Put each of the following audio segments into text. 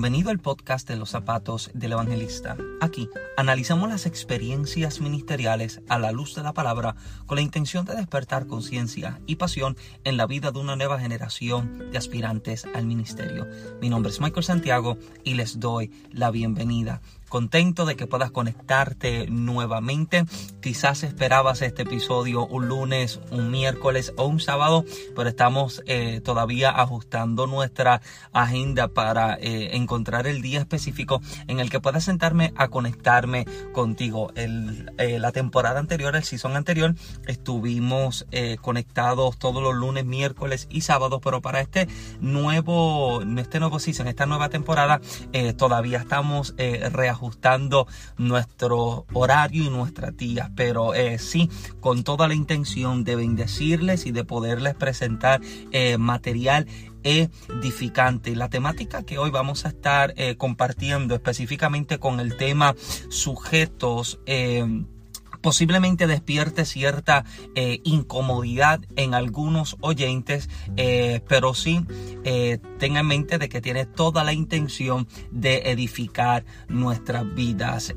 Bienvenido al podcast de los zapatos del evangelista. Aquí analizamos las experiencias ministeriales a la luz de la palabra con la intención de despertar conciencia y pasión en la vida de una nueva generación de aspirantes al ministerio. Mi nombre es Michael Santiago y les doy la bienvenida contento de que puedas conectarte nuevamente. Quizás esperabas este episodio un lunes, un miércoles o un sábado, pero estamos eh, todavía ajustando nuestra agenda para eh, encontrar el día específico en el que pueda sentarme a conectarme contigo. Eh, la temporada anterior, el season anterior, estuvimos conectados todos los lunes, miércoles y sábados, pero para este nuevo, este nuevo season, esta nueva temporada, todavía estamos reajustando ajustando nuestro horario y nuestras días, pero eh, sí, con toda la intención de bendecirles y de poderles presentar eh, material edificante. La temática que hoy vamos a estar eh, compartiendo específicamente con el tema sujetos posiblemente despierte cierta eh, incomodidad en algunos oyentes, eh, pero sí eh, tenga en mente de que tiene toda la intención de edificar nuestras vidas.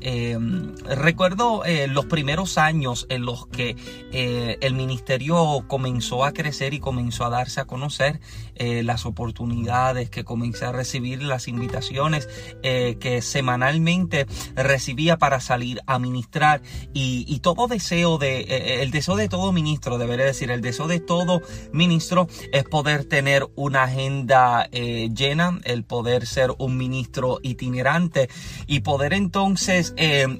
recuerdo los primeros años en los que el ministerio comenzó a crecer y comenzó a darse a conocer las oportunidades que comencé a recibir, las invitaciones que semanalmente recibía para salir a ministrar y y todo deseo de, eh, eh, el deseo de todo ministro, debería decir, el deseo de todo ministro es poder tener una agenda eh, llena, el poder ser un ministro itinerante y poder entonces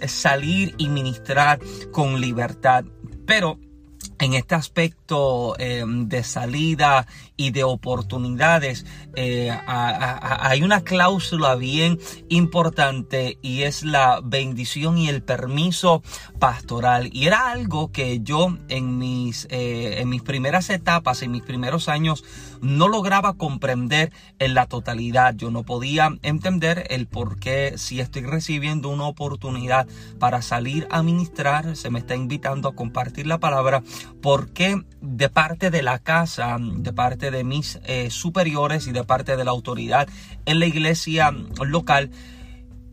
salir y ministrar con libertad. Pero en este aspecto de salida y de oportunidades, eh, hay una cláusula bien importante y es la bendición y el permiso pastoral. Y era algo que yo en mis, eh, en mis primeras etapas, en mis primeros años, no lograba comprender en la totalidad. Yo no podía entender el por qué si estoy recibiendo una oportunidad para salir a ministrar, se me está invitando a compartir la palabra, por qué de parte de la casa, de parte de mis eh, superiores y de parte de la autoridad en la iglesia local,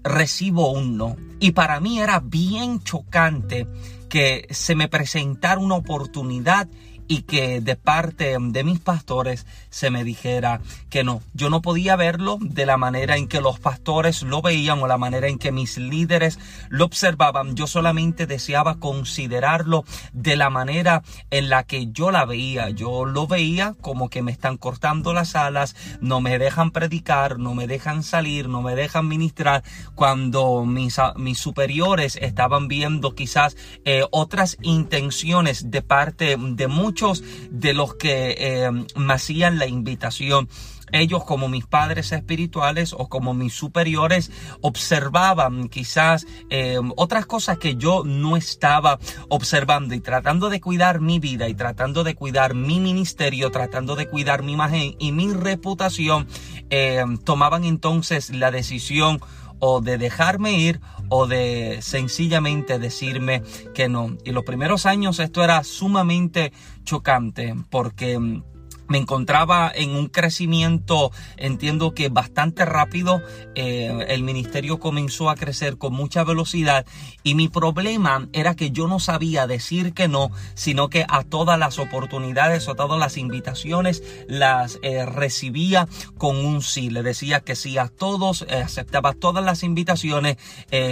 recibo un no. Y para mí era bien chocante que se me presentara una oportunidad y que de parte de mis pastores se me dijera que no. Yo no podía verlo de la manera en que los pastores lo veían o la manera en que mis líderes lo observaban. Yo solamente deseaba considerarlo de la manera en la que yo la veía. Yo lo veía como que me están cortando las alas, no me dejan predicar, no me dejan salir, no me dejan ministrar, cuando mis, mis superiores estaban viendo quizás eh, otras intenciones de parte de muchos de los que eh, me hacían la invitación. Ellos como mis padres espirituales o como mis superiores observaban quizás eh, otras cosas que yo no estaba observando y tratando de cuidar mi vida y tratando de cuidar mi ministerio, tratando de cuidar mi imagen y mi reputación, eh, tomaban entonces la decisión o de dejarme ir o de sencillamente decirme que no. Y los primeros años esto era sumamente chocante porque mm, me encontraba en un crecimiento, entiendo que bastante rápido. Eh, el ministerio comenzó a crecer con mucha velocidad y mi problema era que yo no sabía decir que no, sino que a todas las oportunidades o todas las invitaciones las eh, recibía con un sí. Le decía que sí a todos, eh, aceptaba todas las invitaciones,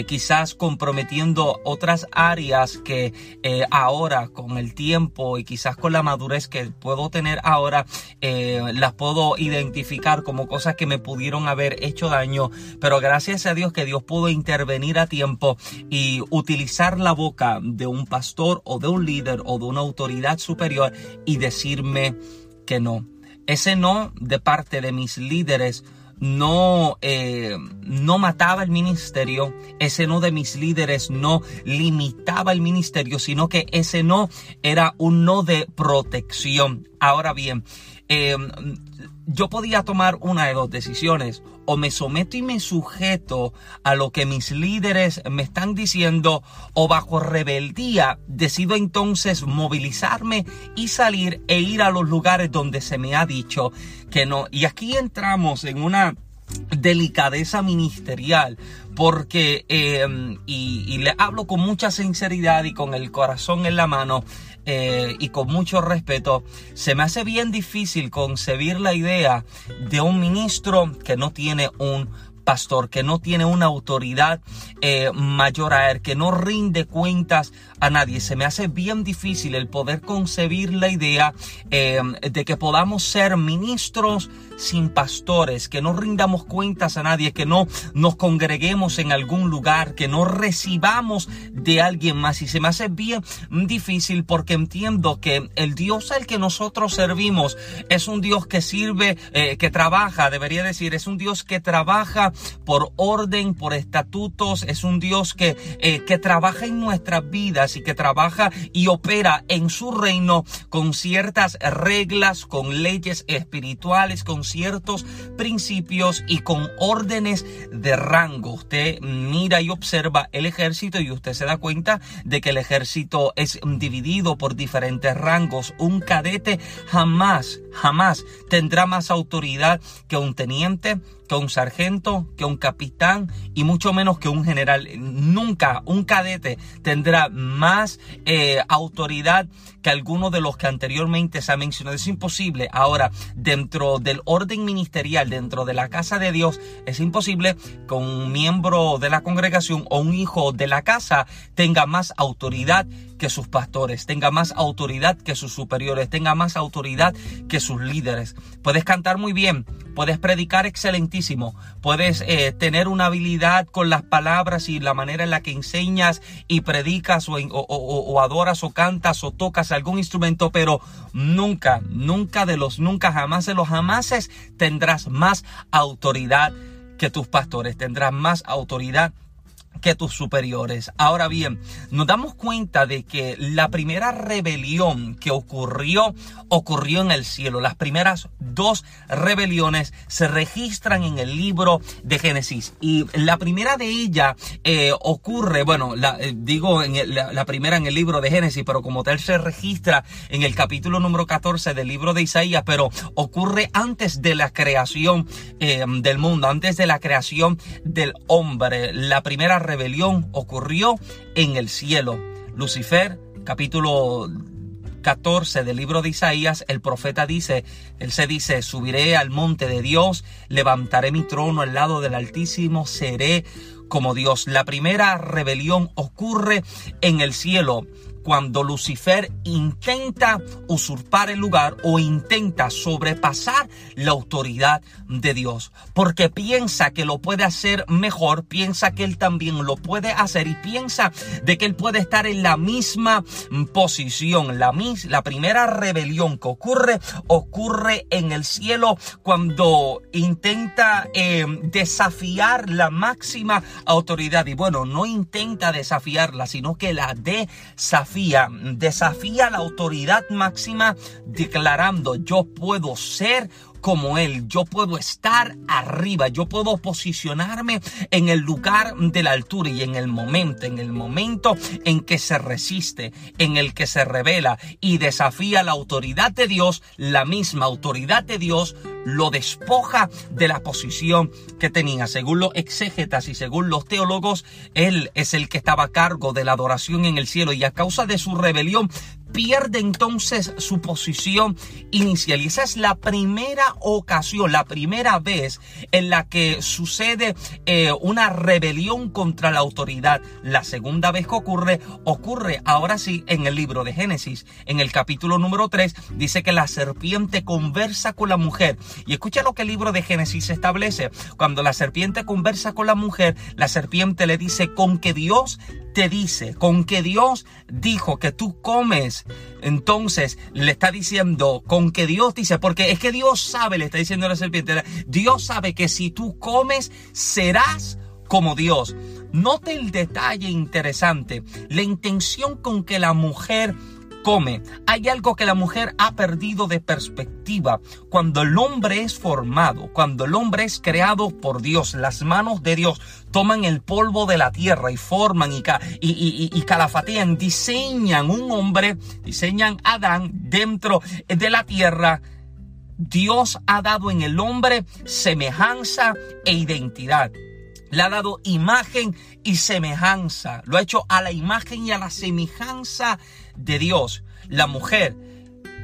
quizás comprometiendo otras áreas que ahora con el tiempo y quizás con la madurez que puedo tener ahora, eh, las puedo identificar como cosas que me pudieron haber hecho daño, pero gracias a Dios que Dios pudo intervenir a tiempo y utilizar la boca de un pastor o de un líder o de una autoridad superior y decirme que no. Ese no de parte de mis líderes no, eh, no mataba el ministerio, ese no de mis líderes no limitaba el ministerio, sino que ese no era un no de protección. Ahora bien, eh, yo podía tomar una de dos decisiones. O me someto y me sujeto a lo que mis líderes me están diciendo, o bajo rebeldía decido entonces movilizarme y salir e ir a los lugares donde se me ha dicho que no. Y aquí entramos en una delicadeza ministerial porque em, y, le hablo con mucha sinceridad y con el corazón en la mano eh, y con mucho respeto se me hace bien difícil concebir la idea de un ministro que no tiene un pastor, que no tiene una autoridad eh, mayor a él, que no rinde cuentas a nadie. Se me hace bien difícil el poder concebir la idea eh, de que podamos ser ministros sin pastores, que no rindamos cuentas a nadie, que no nos congreguemos en algún lugar, que no recibamos de alguien más. Y se me hace bien difícil porque entiendo que el Dios al que nosotros servimos es un Dios que sirve, eh, que trabaja, debería decir, es un Dios que trabaja por orden, por estatutos, es un Dios que, eh, que trabaja en nuestras vidas y que trabaja y opera en su reino con ciertas reglas, con leyes espirituales, con ciertos principios y con órdenes de rango. Usted mira y observa el ejército y usted se da cuenta de que el ejército es dividido por diferentes rangos. Un cadete jamás, jamás tendrá más autoridad que un teniente, que un sargento, que un capitán y mucho menos que un general. Nunca un cadete tendrá más eh, autoridad que alguno de los que anteriormente se ha mencionado. Es imposible. Ahora, dentro del orden ministerial, dentro de la casa de Dios, es imposible que un miembro de la congregación o un hijo de la casa tenga más autoridad que sus pastores, tenga más autoridad que sus superiores, tenga más autoridad que sus líderes. Puedes cantar muy bien, puedes predicar excelentísimo, puedes eh, tener una habilidad con las palabras y la manera en la que enseñas y predicas o, o adoras o cantas o tocas algún instrumento, pero nunca, nunca de los nunca jamás de los jamases tendrás más autoridad que tus pastores, tendrás más autoridad que tus superiores. Ahora bien, nos damos cuenta de que la primera rebelión que ocurrió, ocurrió en el cielo. Las primeras dos rebeliones se registran en el libro de Génesis. Y la primera de ellas eh, ocurre, bueno, eh, digo en la, primera en el libro de Génesis, pero como tal se registra en el capítulo número 14 del libro de Isaías, pero ocurre antes de la creación eh, del mundo, antes de la creación del hombre. La primera rebelión ocurrió en el cielo. Lucifer, capítulo 14 del libro de Isaías, el profeta dice, él se dice, subiré al monte de Dios, levantaré mi trono al lado del Altísimo, seré como Dios. La primera rebelión ocurre en el cielo cuando Lucifer intenta usurpar el lugar o intenta sobrepasar la autoridad de Dios, porque piensa que lo puede hacer mejor, piensa que él también lo puede hacer y piensa de que él puede estar en la misma posición. La, la primera rebelión que ocurre ocurre en el cielo cuando intenta eh, desafiar la máxima autoridad y bueno, no intenta desafiarla, sino que la desafía desafía, la autoridad máxima declarando yo puedo ser como Él. Yo puedo estar arriba, yo puedo posicionarme en el lugar de la altura y en el momento, en el momento en que se resiste, en el que se revela y desafía la autoridad de Dios, la misma autoridad de Dios lo despoja de la posición que tenía. Según los exégetas y según los teólogos, Él es el que estaba a cargo de la adoración en el cielo y a causa de su rebelión pierde entonces su posición inicial. Y esa es la primera ocasión, la primera vez en la que sucede eh, una rebelión contra la autoridad. La segunda vez que ocurre, ocurre ahora sí en el libro de Génesis. En el capítulo número 3 dice que la serpiente conversa con la mujer. Y escucha lo que el libro de Génesis establece. Cuando la serpiente conversa con la mujer, la serpiente le dice con que Dios dice, con que Dios dijo que tú comes, entonces le está diciendo, con que Dios dice, porque es que Dios sabe, le está diciendo a la serpiente, Dios sabe que si tú comes, serás como Dios. Note el detalle interesante, la intención con que la mujer come. Hay algo que la mujer ha perdido de perspectiva. Cuando el hombre es formado, cuando el hombre es creado por Dios, las manos de Dios toman el polvo de la tierra y forman y, y, calafatean, diseñan un hombre, diseñan a Adán dentro de la tierra Dios ha dado en el hombre semejanza e identidad. Le ha dado imagen y semejanza. Lo ha hecho a la imagen y a la semejanza de Dios. La mujer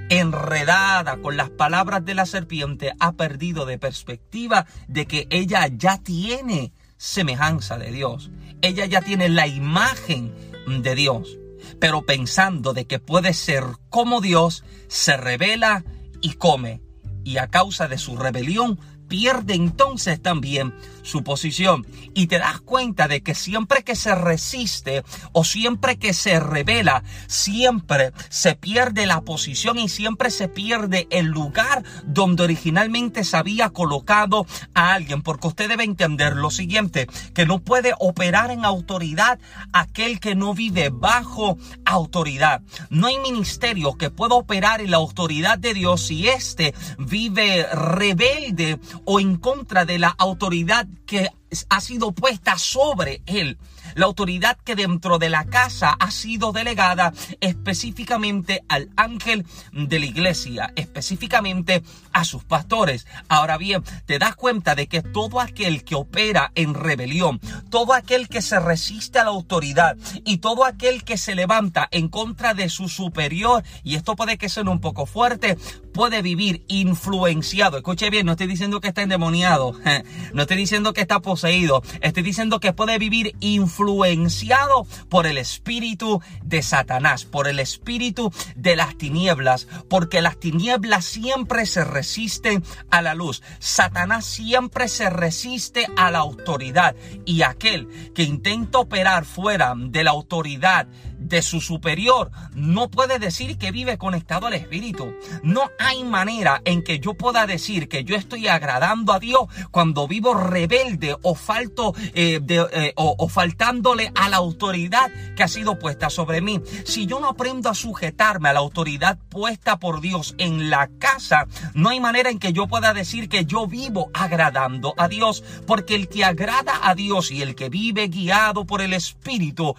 enredada con las palabras de la serpiente ha perdido de perspectiva de que ella ya tiene semejanza de Dios. Ella ya tiene la imagen de Dios. Pero pensando de que puede ser como Dios, se revela y come. Y a causa de su rebelión pierde entonces también su posición. Y te das cuenta de que siempre que se resiste o siempre que se revela, siempre se pierde la posición y siempre se pierde el lugar donde originalmente se había colocado a alguien. Porque usted debe entender lo siguiente, que no puede operar en autoridad aquel que no vive bajo autoridad. No hay ministerio que pueda operar en la autoridad de Dios si éste vive rebelde o en contra de la autoridad que ha sido puesta sobre él. La autoridad que dentro de la casa ha sido delegada específicamente al ángel de la iglesia, específicamente a sus pastores. Ahora bien, te das cuenta de que todo aquel que opera en rebelión, todo aquel que se resiste a la autoridad y todo aquel que se levanta en contra de su superior, y esto puede que sea un poco fuerte, puede vivir influenciado. Escuche bien, no estoy diciendo que está endemoniado, no estoy diciendo que está poseído, estoy diciendo que puede vivir influenciado por el espíritu de Satanás, por el espíritu de las tinieblas, porque las tinieblas siempre se resisten a la luz. Satanás siempre se resiste a la autoridad y aquel que intenta operar fuera de la autoridad de su superior, no puede decir que vive conectado al Espíritu. No hay manera en que yo pueda decir que yo estoy agradando a Dios cuando vivo rebelde o falto eh, eh, o, faltándole a la autoridad que ha sido puesta sobre mí. Si yo no aprendo a sujetarme a la autoridad puesta por Dios en la casa, no hay manera en que yo pueda decir que yo vivo agradando a Dios, porque el que agrada a Dios y el que vive guiado por el Espíritu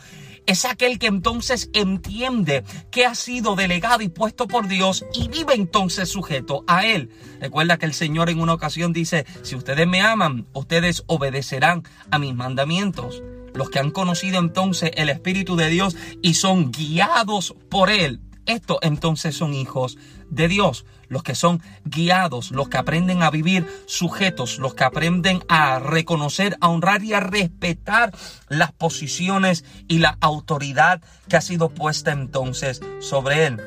es aquel que entonces entiende que ha sido delegado y puesto por Dios y vive entonces sujeto a Él. Recuerda que el Señor en una ocasión dice, si ustedes me aman, ustedes obedecerán a mis mandamientos. Los que han conocido entonces el Espíritu de Dios y son guiados por Él, estos entonces son hijos de Dios, los que son guiados, los que aprenden a vivir sujetos, los que aprenden a reconocer, a honrar y a respetar las posiciones y la autoridad que ha sido puesta entonces sobre él.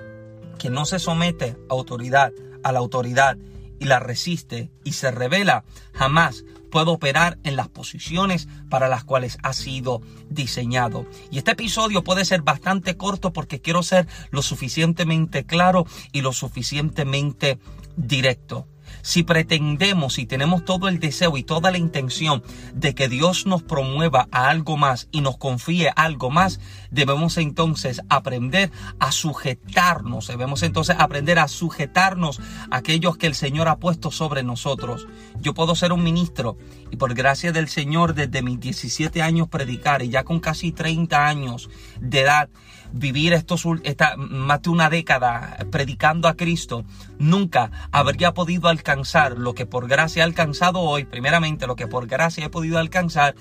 Que no se somete a autoridad, a la autoridad y la resiste y se revela, jamás puede operar en las posiciones para las cuales ha sido diseñado. Y este episodio puede ser bastante corto porque quiero ser lo suficientemente claro y lo suficientemente directo. Si pretendemos y tenemos todo el deseo y toda la intención de que Dios nos promueva a algo más y nos confíe algo más, debemos entonces aprender a sujetarnos, debemos entonces aprender a sujetarnos a aquellos que el Señor ha puesto sobre nosotros. Yo puedo ser un ministro y por gracia del Señor desde mis 17 años predicar y ya con casi 30 años de edad vivir estos, esta, más de una década predicando a Cristo, nunca habría podido alcanzar lo que por gracia he alcanzado hoy, primeramente lo que por gracia he podido alcanzar,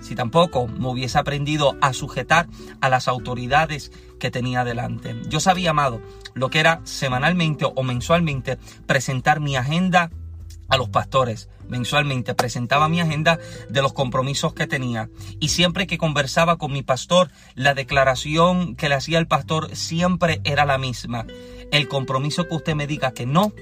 si tampoco me hubiese aprendido a sujetar a las autoridades que tenía delante. Yo sabía, amado, lo que era semanalmente o mensualmente presentar mi agenda a los pastores. Mensualmente presentaba mi agenda de los compromisos que tenía y siempre que conversaba con mi pastor, la declaración que le hacía el pastor siempre era la misma. El compromiso que usted me diga que no,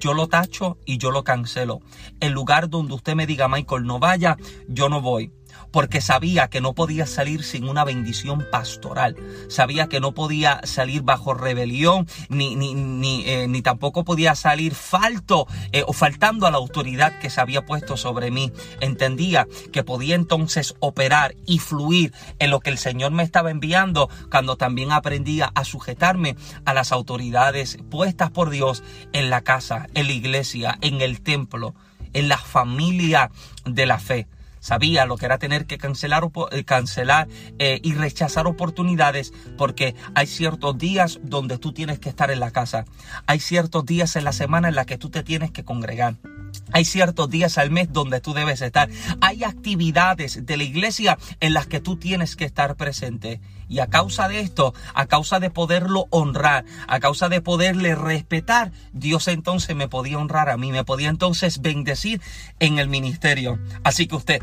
yo lo tacho y yo lo cancelo. El lugar donde usted me diga, Michael, no vaya, yo no voy porque sabía que no podía salir sin una bendición pastoral, sabía que no podía salir bajo rebelión, ni, ni, ni, eh, tampoco podía salir falto eh, o faltando a la autoridad que se había puesto sobre mí. Entendía que podía entonces operar y fluir en lo que el Señor me estaba enviando cuando también aprendía a sujetarme a las autoridades puestas por Dios en la casa, en la iglesia, en el templo, en la familia de la fe. Sabía lo que era tener que cancelar, eh, cancelar eh, y rechazar oportunidades porque hay ciertos días donde tú tienes que estar en la casa. Hay ciertos días en la semana en la que tú te tienes que congregar. Hay ciertos días al mes donde tú debes estar. Hay actividades de la iglesia en las que tú tienes que estar presente. Y a causa de esto, a causa de poderlo honrar, a causa de poderle respetar, Dios entonces me podía honrar a mí, me podía entonces bendecir en el ministerio. Así que usted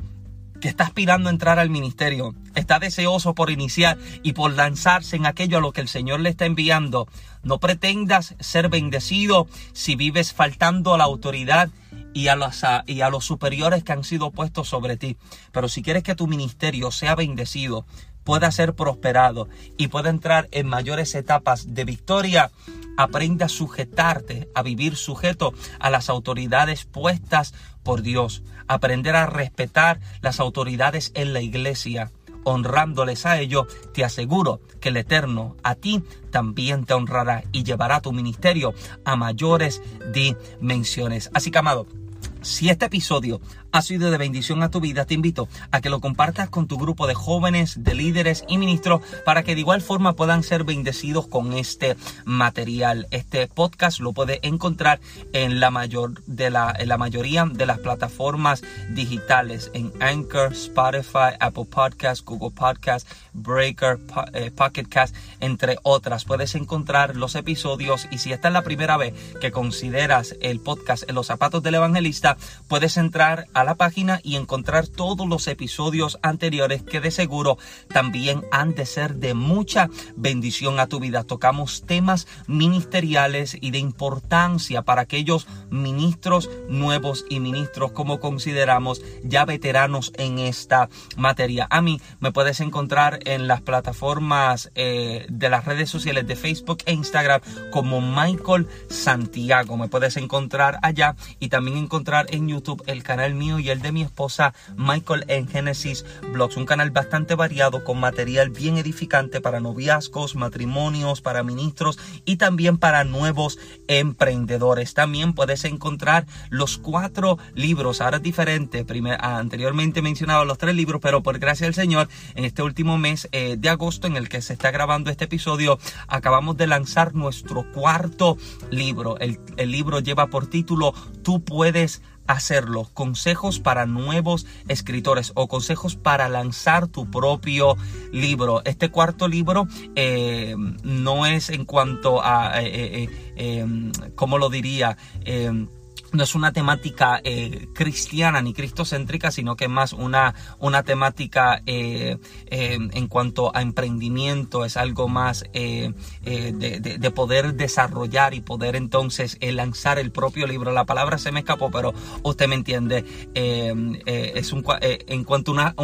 que está aspirando a entrar al ministerio, está deseoso por iniciar y por lanzarse en aquello a lo que el Señor le está enviando, no pretendas ser bendecido si vives faltando a la autoridad y a, los, y a los superiores que han sido puestos sobre ti. Pero si quieres que tu ministerio sea bendecido, pueda ser prosperado y pueda entrar en mayores etapas de victoria, aprende a sujetarte, a vivir sujeto a las autoridades puestas por Dios, aprender a respetar las autoridades en la iglesia, honrándoles a ellos, te aseguro que el Eterno a ti también te honrará y llevará tu ministerio a mayores dimensiones. Así que, amado, si este episodio ha sido de bendición a tu vida, te invito a que lo compartas con tu grupo de jóvenes, de líderes y ministros para que de igual forma puedan ser bendecidos con este material. Este podcast lo puedes encontrar en la mayor de la, en la mayoría de las plataformas digitales en Anchor, Spotify, Apple Podcasts, Google Podcasts, Breaker, eh, Pocket Cast, entre otras. Puedes encontrar los episodios y si esta es la primera vez que consideras el podcast en los zapatos del evangelista, puedes entrar a la página y encontrar todos los episodios anteriores que de seguro también han de ser de mucha bendición a tu vida. Tocamos temas ministeriales y de importancia para aquellos ministros nuevos y ministros como consideramos ya veteranos en esta materia. A mí me puedes encontrar en las plataformas eh, de las redes sociales de Facebook e Instagram como Michael Santiago. Me puedes encontrar allá y también encontrar en YouTube el canal mío y el de mi esposa Michael en Genesis Blogs, un canal bastante variado con material bien edificante para noviazgos, matrimonios, para ministros y también para nuevos emprendedores. También puedes encontrar los cuatro libros, ahora es diferente, primer, anteriormente mencionaba los tres libros, pero por gracia del Señor, en este último mes eh, de agosto en el que se está grabando este episodio, acabamos de lanzar nuestro cuarto libro. El, el libro lleva por título Tú puedes hacerlo. Consejos para nuevos escritores o consejos para lanzar tu propio libro. Este cuarto libro eh, no es en cuanto a, eh, eh, em, ¿cómo lo diría? No es una temática eh, cristiana ni cristocéntrica, sino que es más una, una temática eh, eh, en cuanto a emprendimiento, es algo más de, de, poder desarrollar y poder entonces lanzar el propio libro. La palabra se me escapó, pero usted me entiende. es un, en cuanto a una,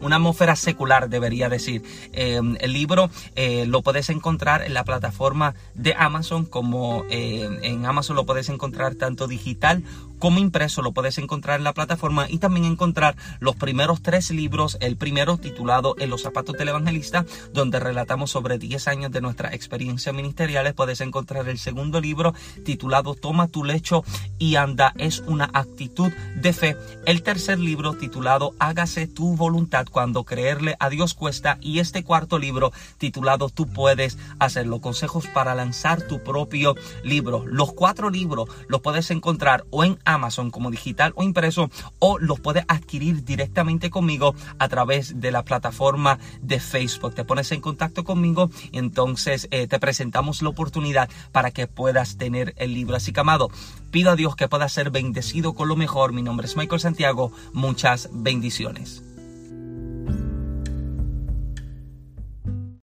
una atmósfera secular, debería decir. Eh, el libro eh, lo puedes encontrar en la plataforma de Amazon, como eh, en Amazon lo puedes encontrar tanto digital como impreso lo puedes encontrar en la plataforma y también encontrar los primeros tres libros, el primero titulado En los zapatos del evangelista, donde relatamos sobre 10 años de nuestra experiencia ministeriales. Puedes encontrar el segundo libro titulado Toma tu lecho y anda, es una actitud de fe. El tercer libro titulado Hágase tu voluntad cuando creerle a Dios cuesta y este cuarto libro titulado Tú puedes hacerlo, consejos para lanzar tu propio libro. Los cuatro libros los puedes encontrar o en Amazon como digital o impreso o los puedes adquirir directamente conmigo a través de la plataforma de Facebook. Te pones en contacto conmigo entonces eh, te presentamos la oportunidad para que puedas tener el libro. Así que amado, pido a Dios que pueda ser bendecido con lo mejor. Mi nombre es Michael Santiago. Muchas bendiciones.